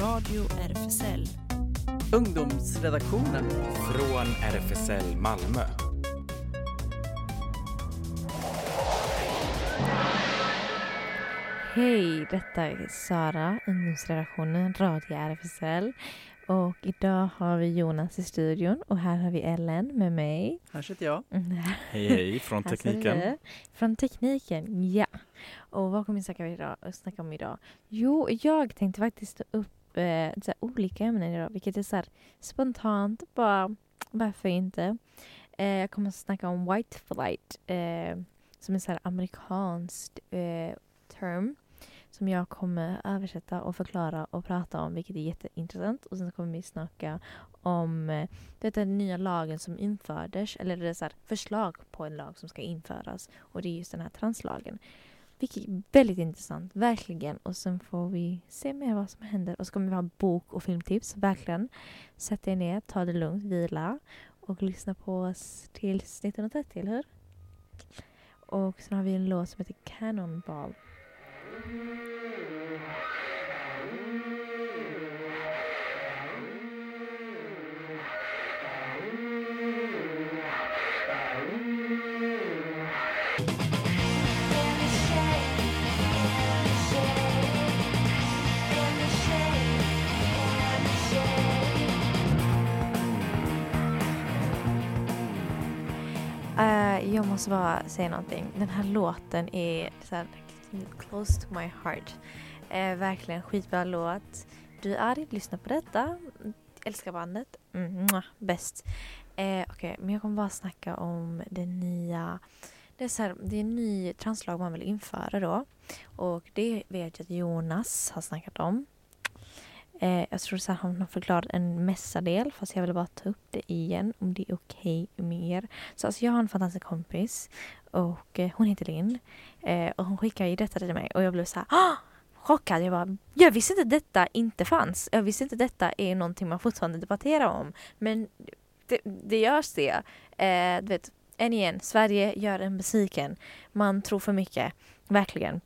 Radio RFSL. Ungdomsredaktionen. Från RFSL Malmö. Hej, detta är Sara, ungdomsredaktionen Radio RFSL. Och idag har vi Jonas i studion och här har vi Ellen med mig. Här sitter jag. Mm, Hej hej från tekniken. Från tekniken, ja. Och vad kommer vi snacka, idag, snacka om idag? Jo, jag tänkte faktiskt ta upp eh, så här, olika ämnen idag, vilket är så här spontant, bara varför inte? Eh, jag kommer att snacka om white flight, eh, som är så här amerikanskt eh, term som jag kommer översätta och förklara och prata om, vilket är jätteintressant. Och sen kommer vi snacka om eh, det är den nya lagen som infördes, eller det är så här, förslag på en lag som ska införas. Och det är just den här translagen. Vilket är väldigt intressant, verkligen. Och sen får vi se mer vad som händer. Och så kommer vi ha bok och filmtips, verkligen. Sätt er ner, ta det lugnt, vila och lyssna på oss tills 1930, eller hur? Och sen har vi en låt som heter Cannonball. Eh, jag måste bara säga någonting. Den här låten är så här, close to my heart. Eh, verkligen skitbra låt. Du är arg, lyssna på detta. Älskar bandet. Mm, bäst. Eh, Okej, men jag kommer bara snacka om det nya. Det är, så här, det är en ny translag man vill införa då. Och det vet jag att Jonas har snackat om. Eh, jag tror så här, han har förklarat en mässadel fast jag vill bara ta upp det igen om det är okej med er. Så alltså, jag har en fantastisk kompis och eh, hon heter Linn. Eh, och hon skickade ju detta till mig och jag blev så här ah! chockad. Jag bara, jag visste inte detta inte fanns. Jag visste inte detta är någonting man fortfarande debatterar om. Men det, det görs det. Eh, du vet, än igen, Sverige gör en besviken. Man tror för mycket. Verkligen.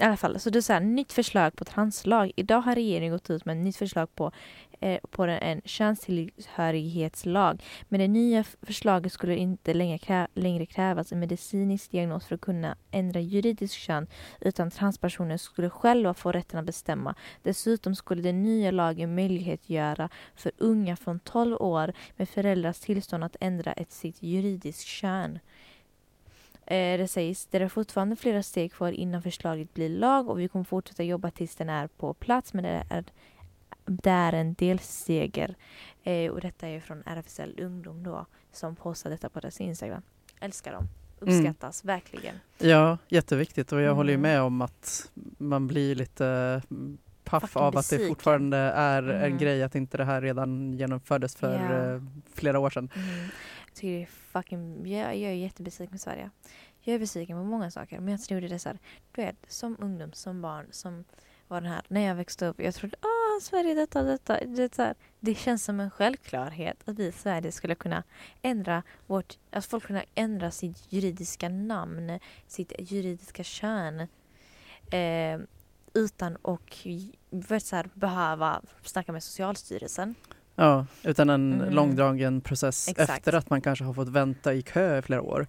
I alla fall, så det är så här, nytt förslag på translag. Idag har regeringen gått ut med ett nytt förslag på, Eh, på en könstillhörighetslag. Men det nya förslaget skulle inte längre, krä, längre krävas en medicinsk diagnos för att kunna ändra juridiskt kön utan transpersoner skulle själva få rätten att bestämma. Dessutom skulle den nya lagen möjliggöra för unga från 12 år med föräldrars tillstånd att ändra ett sitt juridiskt kön. Eh, det sägs det är fortfarande flera steg kvar innan förslaget blir lag och vi kommer fortsätta jobba tills den är på plats men det är, det är en delseger. Eh, och detta är från RFSL Ungdom då som postar detta på deras Instagram. Älskar dem. Uppskattas verkligen. Ja, jätteviktigt och jag håller ju Mm. med om att man blir lite mm, paff av att det fortfarande är en Mm. grej att inte det här redan genomfördes för eh, flera år sedan. Mm. Jag tycker det är fucking... Jag, jag är jättebesviken på Sverige. Jag är besviken på många saker men jag trodde det så här, du vet, som ungdom, som barn, som var den här, när jag växte upp, jag trodde ah Sverige detta, detta, det, så här, det känns som en självklarhet att vi i Sverige skulle kunna ändra vårt, att folk kunna ändra sitt juridiska namn, sitt juridiska kön eh, utan och så här, behöva snacka med Socialstyrelsen. Ja, utan en Mhm. långdragen process Exakt. efter att man kanske har fått vänta i kö i flera år.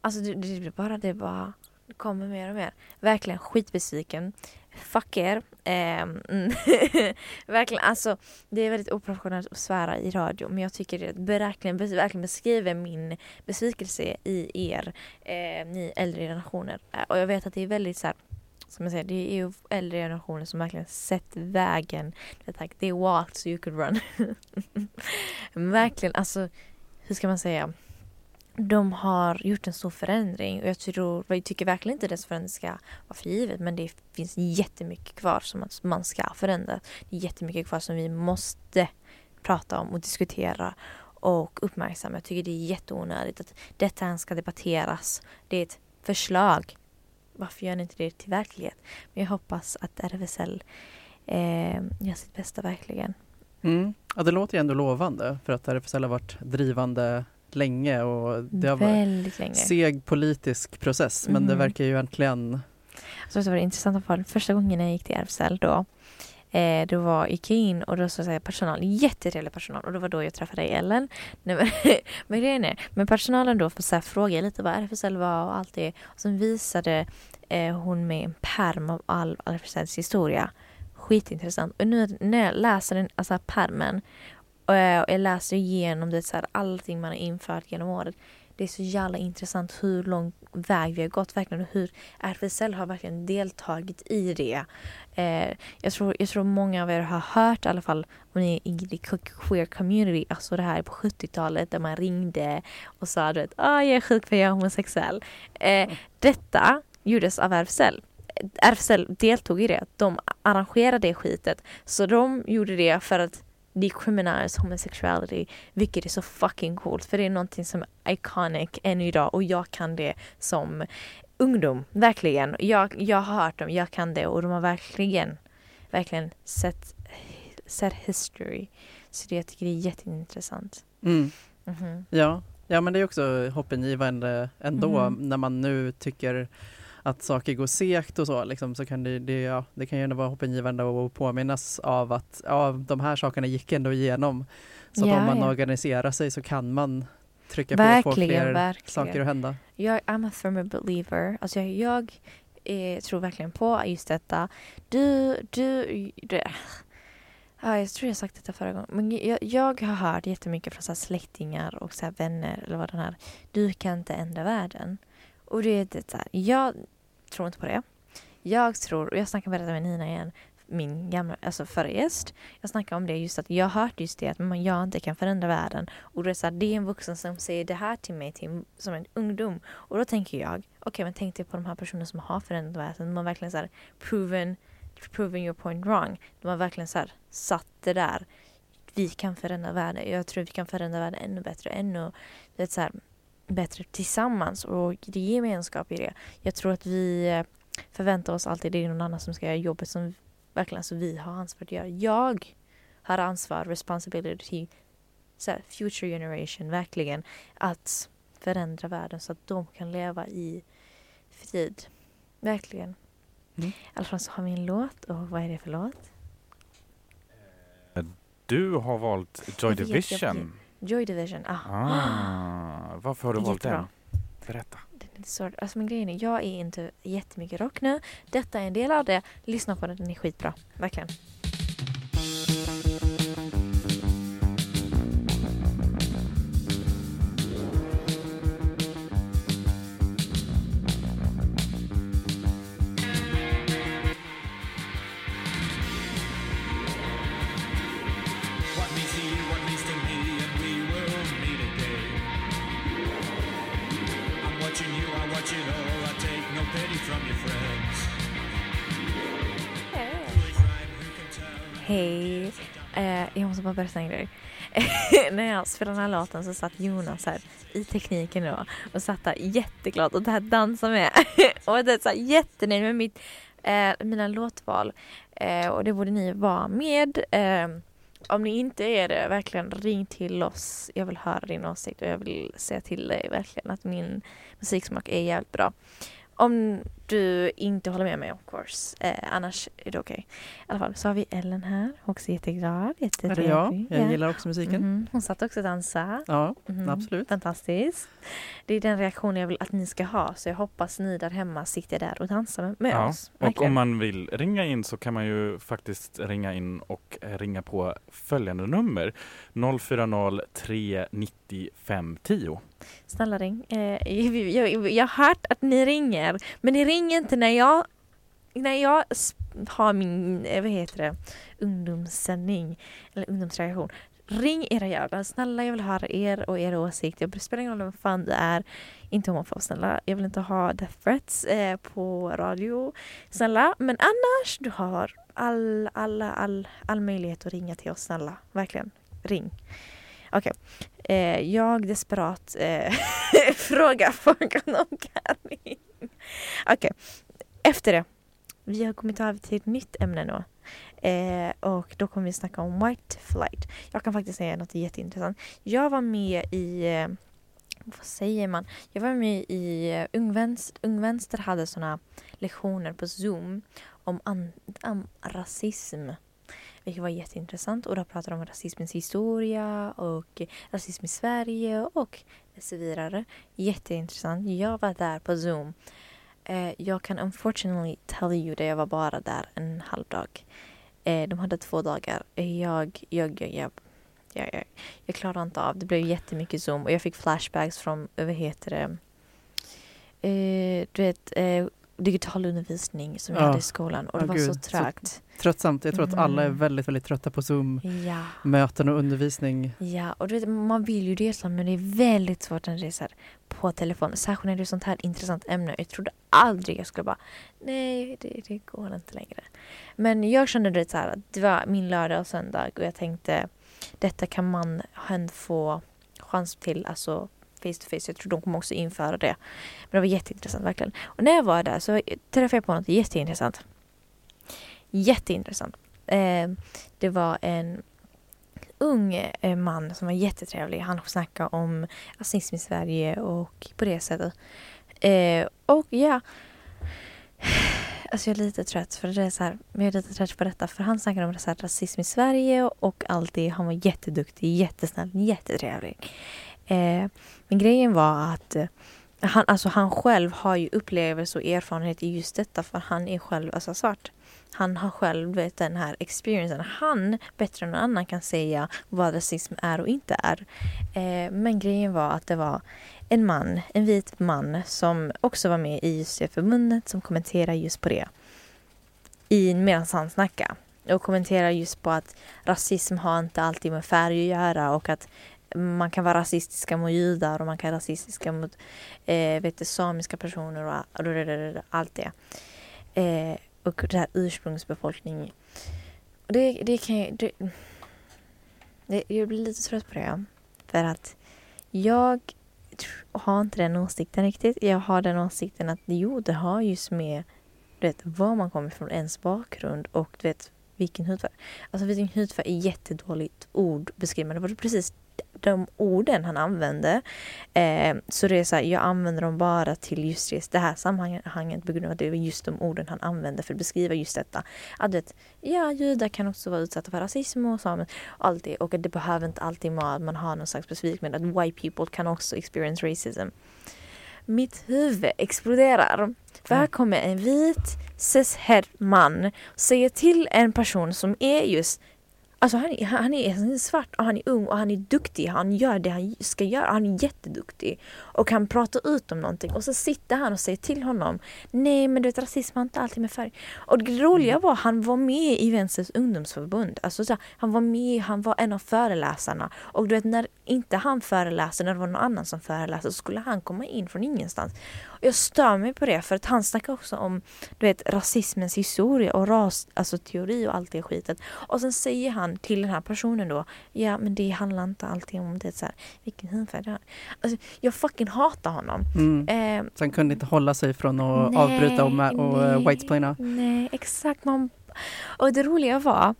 Alltså det, det bara det bara kommer mer och mer. Verkligen skitbesviken. Fuck er. Eh, verkligen alltså det är väldigt oprofessionellt att svära i radio men jag tycker det verkligen, verkligen beskriver min besvikelse i er, eh, ni äldre generationer. Eh, Och jag vet att det är väldigt så här som jag säger, det är ju äldre generationer som verkligen sett vägen. Det är like, they walked so you could run. Verkligen, alltså hur ska man säga? De har gjort en stor förändring och jag tror, jag tycker verkligen inte dess förändring ska vara för givet men det finns jättemycket kvar som man ska förändra. Det är jättemycket kvar som vi måste prata om och diskutera och uppmärksamma. Jag tycker det är jätteonödigt att detta ens ska debatteras. Det är ett förslag. Varför gör ni inte det till verklighet? Men jag hoppas att RFSL eh, gör sitt bästa verkligen. Mm. Ja, det låter ju ändå lovande för att RFSL har varit drivande länge och det har varit länge. seg politisk process men det Mhm. verkar ju äntligen Så det var intressant att första gången jag gick till RFSL då Eh, då var, gick jag in och då så säger personal, jättetrevlig personal och det var då jag träffade Ellen. Nej, men, men grejen är, men personalen då så här fråga lite vad RFSL var och allt det. Och sen visade eh, hon mig en pärm av all RFSLs historia. Skitintressant. Och nu när jag läser den, alltså pärmen och jag, och jag läser igenom det så här, allting man har infört genom året. Det är så jävla intressant hur lång väg vi har gått verkligen och hur RFSL har verkligen deltagit i det. Eh, jag, tror, jag tror många av er har hört i alla fall om ni är i queer community, alltså det här på 70-talet där man ringde och sa du vet, ah, jag är sjuk för jag är homosexuell. Eh, detta gjordes av RFSL. RFSL deltog i det. De arrangerade det skitet. Så de gjorde det för att decriminalize homosexuality, vilket är så fucking coolt för det är någonting som är iconic än idag och jag kan det som ungdom, verkligen. Jag, jag har hört dem, jag kan det och de har verkligen, verkligen sett, sett history. Så det jag tycker det är jätteintressant. mm, Mhm. Ja, ja men det är också hoppingivande ändå Mhm. när man nu tycker att saker går segt och så, liksom, så kan det, det, ja, det kan ju ändå vara hoppingivande att påminnas av att ja, de här sakerna gick ändå igenom. Så att Ja, om man ja. organiserar sig så kan man trycka på och få Verkligen, fler verkligen. saker att hända. Jag I'm a firm believer. Alltså jag, jag eh, tror verkligen på just detta. Du, du, det, ja, jag tror jag sagt detta förra gången. Men jag, jag har hört jättemycket från så släktingar och så vänner eller vad den här. Du kan inte ändra världen. Och det är det så här, jag tror inte på det. Jag tror, och jag snackade med detta med Nina igen, min gamla, alltså förra gäst. Jag snackade om det just att jag har hört just det att man, jag inte kan förändra världen. Och det är, så här, det är en vuxen som säger det här till mig till, som en ungdom. Och då tänker jag, okej okay, men tänk dig på de här personerna som har förändrat världen. De har verkligen så här proven, proven your point wrong. De har verkligen så här satt det där. Vi kan förändra världen. Jag tror vi kan förändra världen ännu bättre. Ännu vet, så här, bättre tillsammans. Och det är gemenskap i det. Jag tror att vi eh, förväntar oss alltid det är någon annan som ska göra jobbet som verkligen alltså, vi har ansvar att göra. Jag har ansvar, responsibility, så här, future generation, verkligen att förändra världen så att de kan leva i frid. Verkligen. Mm. Så har vi en låt och vad är det för låt? Du har valt Joy Division. Joy Division. Ah. Ah, varför har du valt den? Berätta. Så, alltså men grejen är, jag är inte jättemycket rock nu. Detta är en del av det. Lyssna på den, den är skitbra. Verkligen. Jag spelade den här låten så satt Jonas här i tekniken då och satt där jätteglad och det här dansade med. och det är så här jättenöjd med mitt, eh, mina låtval. Eh, och det borde ni vara med. Eh, om ni inte är det, verkligen ring till oss. Jag vill höra din åsikt och jag vill säga till dig verkligen att min musiksmak är jävligt bra. Om du inte håller med mig of course. Eh, annars är det okej. I alla fall så har vi Ellen här, också jätteglad. Är det jag? Jag Ja. gillar också musiken. Mhm, Hon satt också och dansade. Ja, Mhm, absolut. Fantastiskt. Det är den reaktion jag vill att ni ska ha så jag hoppas ni där hemma sitter där och dansar med, med Ja, oss. och Verkligen. om man vill ringa in så kan man ju faktiskt ringa in och eh, ringa på följande nummer 040 390 510. Snälla ring. Eh, jag, jag, jag har hört att ni ringer men ni ringer Ring inte när jag när jag har min, eh, vad heter det, ungdomssändning eller ungdomsreaktion. Ring era jävlar. Snälla jag vill höra er och era åsikter. Det spelar ingen roll vem fan det är. Inte homofob snälla. Jag vill inte ha death threats eh, på radio. Snälla. Men annars, du har all, all, all, all möjlighet att ringa till oss snälla. Verkligen. Ring. Okej. Eh, jag desperat eh, frågar folk om de kan ringa. Okej. Efter det. Vi har kommit över till ett nytt ämne nu. Eh, och då kommer vi snacka om white flight. Jag kan faktiskt säga något jätteintressant. Jag var med i, eh, vad säger man? Jag var med i eh, Ung Vänster, Ung Vänster hade såna lektioner på Zoom om, an, om rasism. Vilket var jätteintressant och då pratade de om rasismens historia och rasism i Sverige och så vidare. Jätteintressant. Jag var där på Zoom. Eh, jag kan unfortunately tell you det, jag var bara där en halv dag. Eh, de hade två dagar. Jag, jag, jag, jag, jag, jag, jag klarade inte av det. blev jättemycket Zoom och jag fick flashbacks från, vad heter det, eh, du vet, digital undervisning som jag Ja. hade i skolan och det Ja, var gud. så Så- trögt. Tröttsamt. Jag tror att alla är Mm. väldigt, väldigt trötta på Zoom-möten Ja. och undervisning. Ja, och du vet, man vill ju delta men det är väldigt svårt när det är så på telefon. Särskilt när det är sånt här intressant ämne. Jag trodde aldrig jag skulle bara, nej det, det går inte längre. Men jag kände det så här, att det var min lördag och söndag och jag tänkte detta kan man få chans till, alltså face to face. Jag tror de kommer också införa det. Men det var jätteintressant verkligen. Och när jag var där så träffade jag på något jätteintressant. Jätteintressant. Eh, det var en ung eh, man som var jättetrevlig. Han snackade om rasism i Sverige och på det sättet. Eh, och ja, alltså jag är lite trött för det är så här, men jag är lite trött på detta för han snackade om så här, rasism i Sverige och allt det. Han var jätteduktig, jättesnäll, jättetrevlig. Eh, men grejen var att eh, han, alltså han själv har ju upplevelse och erfarenhet i just detta för han är själv alltså svart. Han har själv vet, den här experiencen. Han bättre än någon annan kan säga vad rasism är och inte är. Eh, men grejen var att det var en man, en vit man som också var med i just det förbundet som kommenterade just på det. I, medan han snackade. Och kommenterar just på att rasism har inte alltid med färg att göra och att man kan vara rasistiska mot judar och man kan vara rasistiska mot eh, vet du, samiska personer och allt det. Eh, och det här ursprungsbefolkning. Och det, det kan jag... Det, det, jag blir lite trött på det. För att jag har inte den åsikten riktigt. Jag har den åsikten att jo, det har just med du vet, var man kommer från, ens bakgrund och du vet vilken hudfärg. Alltså vilken hudfärg är jättedåligt ord beskrivande. Det var precis de orden han använde. Eh, så det är så här, jag använder dem bara till just det, det här sammanhanget på grund av att det var just de orden han använde för att beskriva just detta. Att vet, ja, judar kan också vara utsatta för rasism och samer, allt det. Och att det behöver inte alltid vara att man har någon slags specifik, men att white people kan också experience racism. Mitt huvud exploderar. För här kommer en vit cishet man säger till en person som är just Alltså han är, han, är, han är svart och han är ung och han är duktig. Han gör det han ska göra. Han är jätteduktig. Och han pratar ut om någonting. Och så sitter han och säger till honom Nej men du vet rasism har inte alltid med färg. Och det roliga var han var med i Vänsterns ungdomsförbund. Alltså så, han var med, han var en av föreläsarna. Och du vet när inte han föreläste, när det var någon annan som föreläste så skulle han komma in från ingenstans. Jag stör mig på det för att han snackar också om du vet rasismens historia och ras, alltså teori och allt det skitet. Och sen säger han till den här personen då, ja men det handlar inte alltid om det så här, vilken hudfärg du har. Alltså jag fucking hatar honom. Mm. Eh, Så han kunde inte hålla sig från att Nej, avbryta och, och eh, nej. whitesplaina. Nej, exakt. Man... Och det roliga var,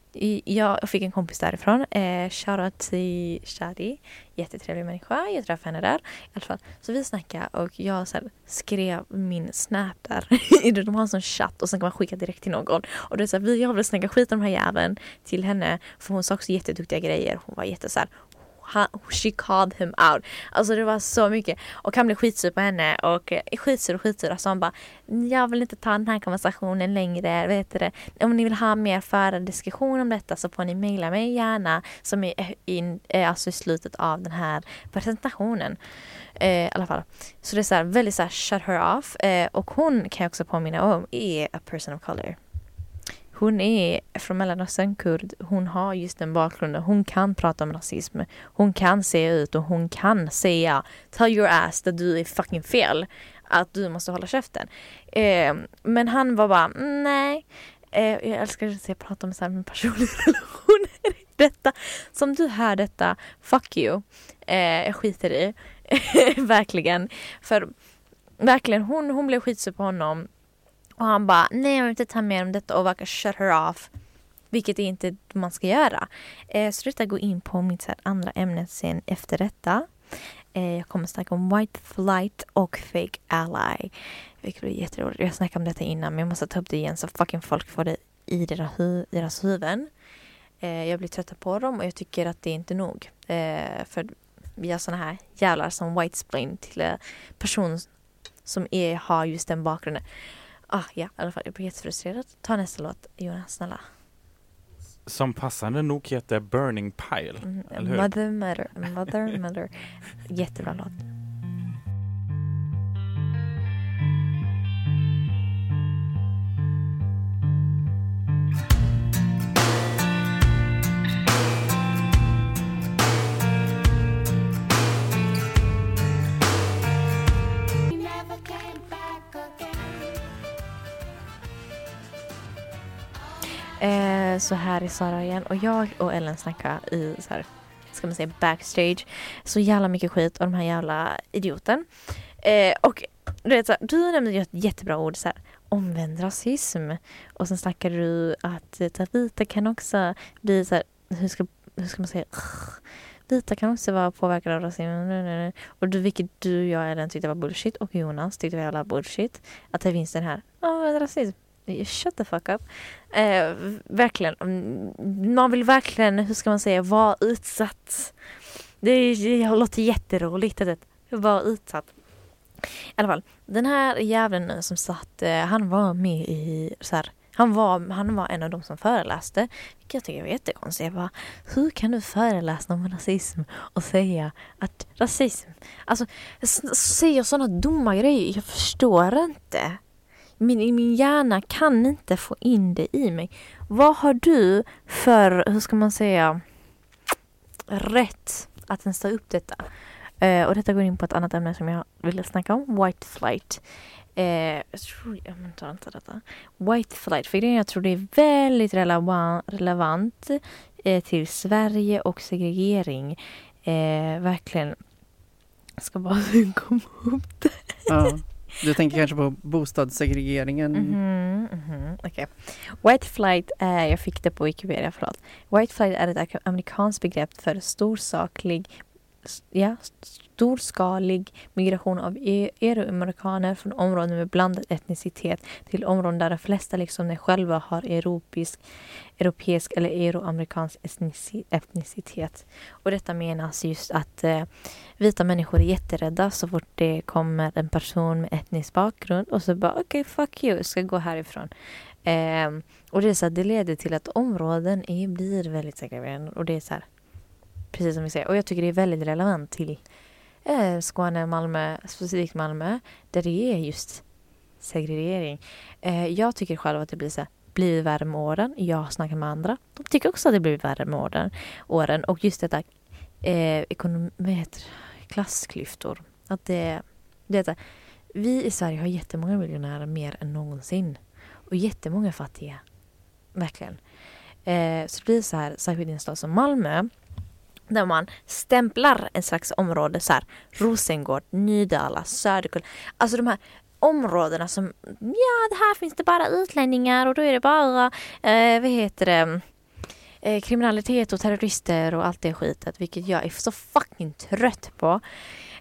jag fick en kompis därifrån, eh, shoutout till Shadi, jättetrevlig människa, jag träffade henne där i alla fall. Så vi snackade och jag så här, skrev min snap där, de har en sån chatt och sen kan man skicka direkt till någon. Och det är så här, vi- jag vill snacka skit om den här jäveln till henne för hon sa också jätteduktiga grejer. Hon var jätte så här, han, she called him out. Alltså det var så mycket. Och han blev skitsur på henne och eh, skitsur och skitsur. Alltså han bara, jag vill inte ta den här konversationen längre. Vet du det? Om ni vill ha mer föra diskussion om detta så får ni mejla mig gärna som är eh, in, eh, alltså i slutet av den här presentationen. Eh, I alla fall. Så det är så här, väldigt så här, shut her off. Eh, och hon kan jag också påminna om är a person of color. Hon är från Mellanöstern, kurd. Hon har just den bakgrunden. Hon kan prata om rasism. Hon kan se ut och hon kan säga Tell your ass att du är fucking fel. Att du måste hålla käften. Eh, men han var bara nej. Eh, jag älskar att jag pratar om så här med personliga relationer. Detta, som du hör detta, fuck you. Eh, jag skiter i. verkligen. För verkligen, hon, hon blev skitsur på honom. Och han bara, nej jag vill inte ta mer om detta och verkar shut her off. Vilket är inte man ska göra. Eh, så detta går in på mitt så här, andra ämne sen efter detta. Eh, jag kommer snacka om White Flight och Fake Ally. Vilket blir jätteroligt. Jag snackade om detta innan men jag måste ta upp det igen så fucking folk får det i deras, hu- deras huvuden. Eh, jag blir trött på dem och jag tycker att det är inte nog. Eh, för vi har såna här jävlar som white splain till eh, personer som är, har just den bakgrunden. Ah, ja, i alla fall. Jag blir jättefrustrerad. Ta nästa låt, Jonas, snälla. Som passande nog heter Burning Pile. Mm, Eller hur? Mother, mother, mother, mother. Jättebra låt. Så här är Sara igen och jag och Ellen snackar i så här, ska man säga backstage. Så jävla mycket skit och de här jävla idioten. Eh, och du vet så här, du nämnde ju ett jättebra ord så här, omvänd rasism. Och sen snackade du att typ så här, vita kan också bli så här, hur ska, hur ska man säga, vita kan också vara påverkade av rasism. Och du, vilket du, jag och Ellen tyckte var bullshit och Jonas tyckte var jävla bullshit. Att det finns den här, omvänd rasism. Shut the fuck up. Eh, verkligen. Mm, man vill verkligen, hur ska man säga, vara utsatt. Det, det låter jätteroligt att vara utsatt. I alla fall, den här jäveln som satt, eh, han var med i så här, han var, han var en av de som föreläste. Vilket jag tycker var jättekonstigt. Jag bara, hur kan du föreläsa om rasism och säga att rasism... Alltså, säger sådana dumma grejer. Jag förstår inte. Min, min hjärna kan inte få in det i mig. Vad har du för, hur ska man säga, rätt att ens ta upp detta? Eh, och detta går in på ett annat ämne som jag ville snacka om, white flight. Eh, jag tror, jag tar inte detta. White flight, för grejen jag tror det är väldigt relevant, relevant eh, till Sverige och segregering. Eh, verkligen. Jag ska bara komma upp det. Ja. Du tänker kanske på bostadssegregeringen? Mhm, mhm, okej. White flight eh, jag fick det på Wikipedia, förlåt. White flight är ett amerikanskt begrepp för storsaklig, ja, storskalig migration av e- euroamerikaner från områden med blandad etnicitet till områden där de flesta liksom de själva har europeisk, europeisk eller euroamerikansk etnicitet. Och detta menas just att eh, vita människor är jätterädda så fort det kommer en person med etnisk bakgrund och så bara okej fuck you, jag ska gå härifrån. Eh, och det är så att det leder till att områden är, blir väldigt segregerade och det är så här precis som vi säger och jag tycker det är väldigt relevant till eh, Skåne, Malmö, specifikt Malmö där det är just segregering. Eh, jag tycker själv att det blir så här blivit värre med åren. Jag har snackat med andra. De tycker också att det blir värre med åren. åren. Och just detta eh, ekonom, vad heter det? klassklyftor. Att det, det är vi i Sverige har jättemånga miljonärer mer än någonsin. Och jättemånga fattiga. Verkligen. Eh, så det blir så här, särskilt i en stad som Malmö. Där man stämplar en slags område så här. Rosengård, Nydala, Söderkull. Alltså de här områdena som, ja det här finns det bara utlänningar och då är det bara, eh, vad heter det, eh, kriminalitet och terrorister och allt det skitet. Vilket jag är så fucking trött på.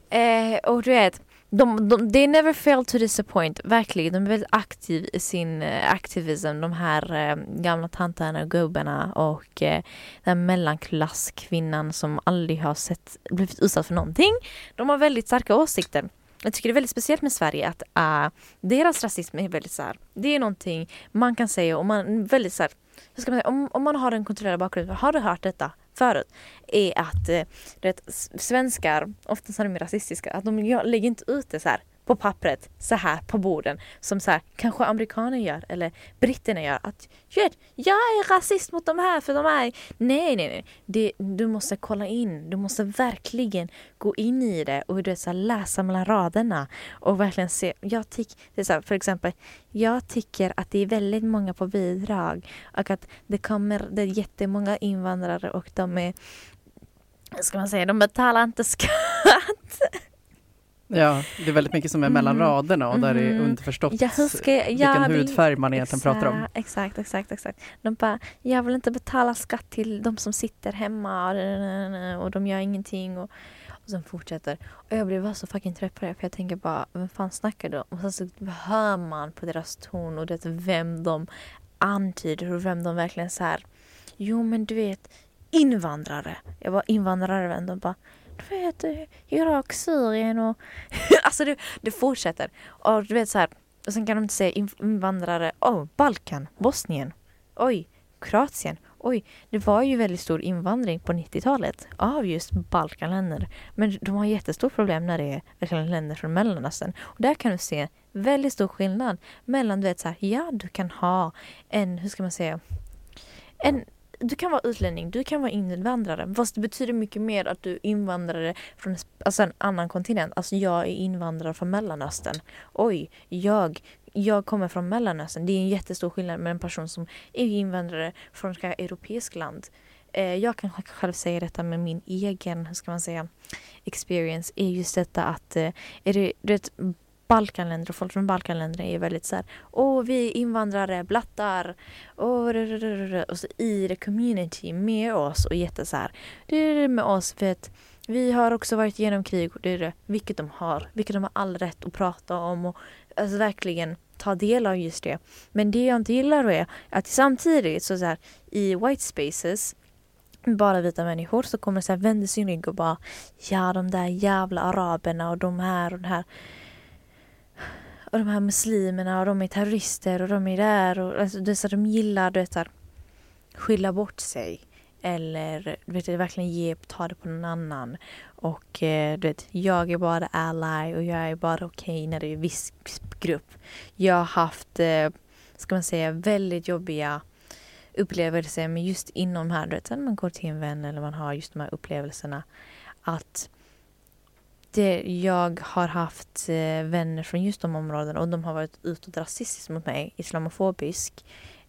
Eh, och du vet, de, de, they never fail to disappoint. Verkligen, de är väldigt aktiva i sin eh, aktivism. De här eh, gamla tanterna och gubbarna och eh, den mellanklasskvinnan som aldrig har sett, blivit utsatt för någonting. De har väldigt starka åsikter. Jag tycker det är väldigt speciellt med Sverige att uh, deras rasism är väldigt så här, det är någonting man kan säga och man väldigt så här, hur ska man säga, om, om man har en kontrollerad bakgrund, har du hört detta förut? Är att eh, du vet, svenskar, oftast är de rasistiska, att de lägger inte ut det så här på pappret, så här på borden, som så här, kanske amerikaner gör eller britterna gör. Att "Vet, jag är rasist mot de här för de är... Nej, nej, nej. Det, du måste kolla in, du måste verkligen gå in i det och du vet, så här, läsa mellan raderna och verkligen se. Jag tycker, det är så här, för exempel, jag tycker att det är väldigt många på bidrag och att det kommer, det är jättemånga invandrare och de är, ska man säga, de betalar inte skatt. Ja, det är väldigt mycket som är mellan Mm. raderna och där det är Mhm. underförstått Ja, jag, ja, vilken det- hudfärg man egentligen pratar om. Exakt, Exakt, exakt, exakt. De bara, jag vill inte betala skatt till de som sitter hemma och, och de gör ingenting. Och, Och sen fortsätter. Och jag blir bara så fucking trött på det. För jag tänker bara, vem fan snackar de? Och sen så hör man på deras ton och det vem de antyder och vem de verkligen så här. Jo men du vet, invandrare. Jag bara invandrare vem? De bara, du vet, eh, Irak, Syrien och... alltså det, det fortsätter. Och du vet så här. Och sen kan de inte säga invandrare, oh, Balkan, Bosnien, oj, Kroatien. Oj, det var ju väldigt stor invandring på 90-talet av just Balkanländer. Men de har jättestort problem när det är verkligen länder från Mellanöstern. Och där kan du se väldigt stor skillnad mellan, du vet så här, ja du kan ha en, hur ska man säga, en du kan vara utlänning, du kan vara invandrare. Fast det betyder mycket mer att du är invandrare från alltså en annan kontinent. Alltså jag är invandrare från Mellanöstern. Oj, jag, jag kommer från Mellanöstern. Det är en jättestor skillnad med en person som är invandrare från ett europeiskt land. Eh, jag kan själv säga detta med min egen, hur ska man säga, experience. Är just detta att, eh, är det, du vet, Balkanländer och folk från Balkanländer är väldigt så här, åh vi är invandrare, blattar, åh, och så i det community med oss och jätte så här, det är det med oss för att vi har också varit igenom krig. Och det är det, vilket de har, vilket de har all rätt att prata om och alltså verkligen ta del av just det. Men det jag inte gillar är att samtidigt så, så här, i white spaces bara vita människor så kommer så här vända sin rygg och bara ja de där jävla araberna och de här och de här och de här muslimerna och de är terrorister och de är där och alltså, det är så att de gillar du vet, så här, skylla bort sig eller du vet, verkligen ge, ta det på någon annan och eh, du vet, jag är bara ally och jag är bara okej okay när det är viss grupp. Jag har haft, eh, ska man säga, väldigt jobbiga upplevelser men just inom här, du vet, när man går till en vän eller man har just de här upplevelserna att det, eh, jag har haft eh, vänner från just de områdena och de har varit utåt rasistiska mot mig, islamofobisk.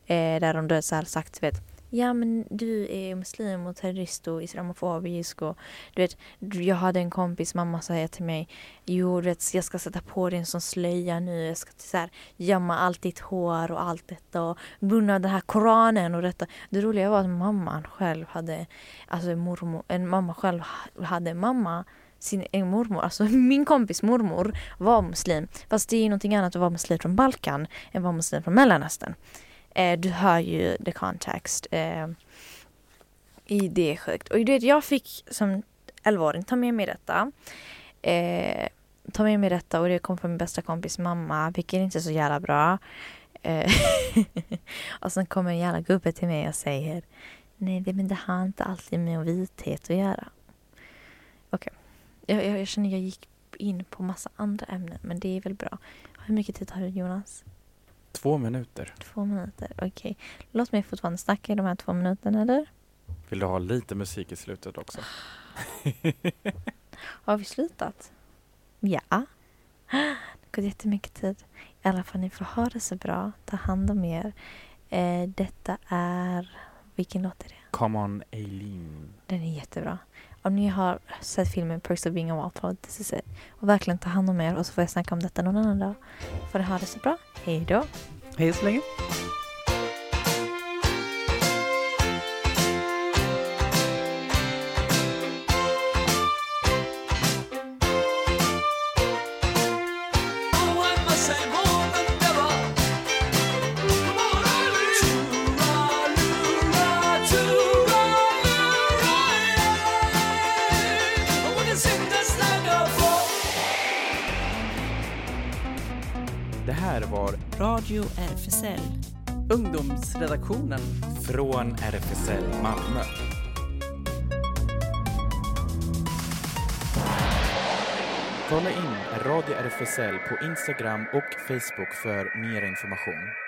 Eh, där de då så här sagt, vet, ja men du är muslim och terrorist och islamofobisk och du vet, jag hade en kompis mamma sa till mig, jo du vet, jag ska sätta på dig en sån slöja nu, jag ska så här, gömma allt ditt hår och allt detta och bunna den här koranen och detta. Det roliga var att mamman själv hade, alltså mormor, en mamma själv hade mamma sin egen mormor, alltså min kompis mormor var muslim. Fast det är ju någonting annat att vara muslim från Balkan än att vara muslim från Mellanöstern. Eh, du hör ju the context. Eh, i det är sjukt. Och du vet, jag fick som 11-åring ta med mig detta. Eh, ta med mig detta och det kom från min bästa kompis mamma, vilket inte är så jävla bra. Eh, och sen kommer en jävla gubbe till mig och säger Nej, det, men det har inte alltid med vithet att göra. Okej. Okay. Jag, jag, jag känner jag gick in på massa andra ämnen, men det är väl bra. Hur mycket tid har du Jonas? Två minuter. Två minuter, okej. Okay. Låt mig fortfarande snacka i de här två minuterna, eller? Vill du ha lite musik i slutet också? har vi slutat? Ja. Det har gått jättemycket tid. I alla fall, ni får ha det så bra. Ta hand om er. Eh, detta är... Vilken låt är det? Come on Eileen. Den är jättebra. Om ni har sett filmen Perks of being a wallflower, this is it. Och verkligen ta hand om er och så får jag snacka om detta någon annan dag. Får ni ha det så bra. Hej då. Hej så länge. Det här var Radio RFSL. Ungdomsredaktionen. från RFSL Malmö. Kolla in Radio RFSL på Instagram och Facebook för mer information.